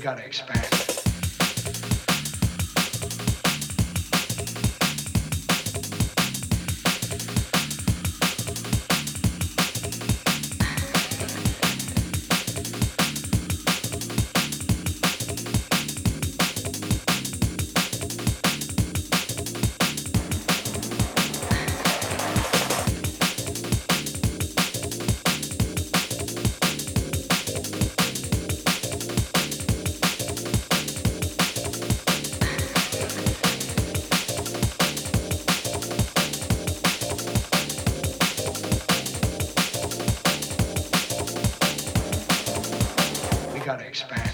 got to expand. Expand.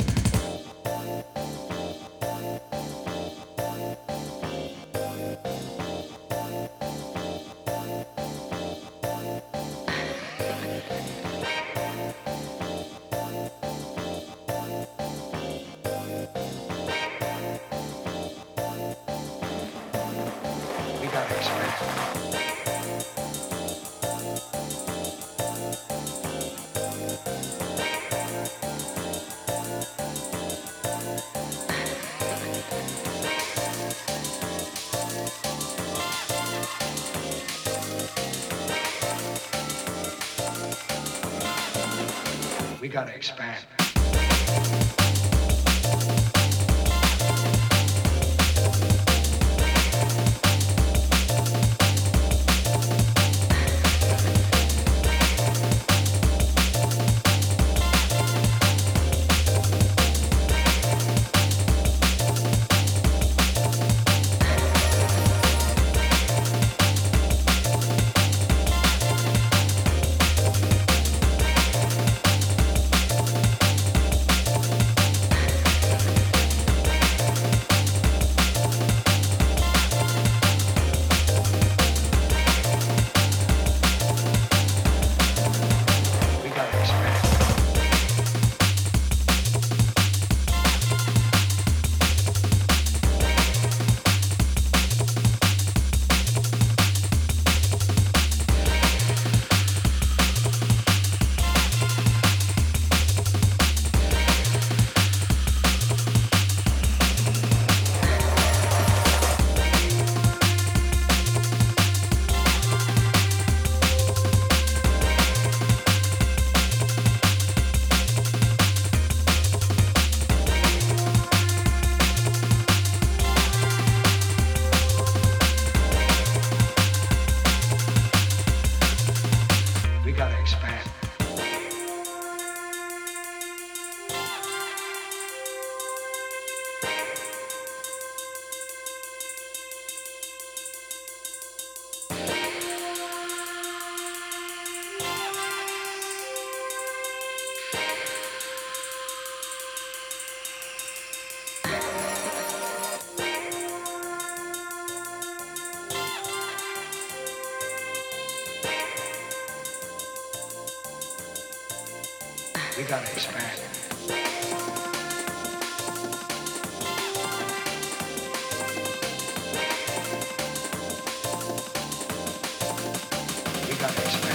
We gotta expand. We gotta expand. We gotta expand. We gotta expand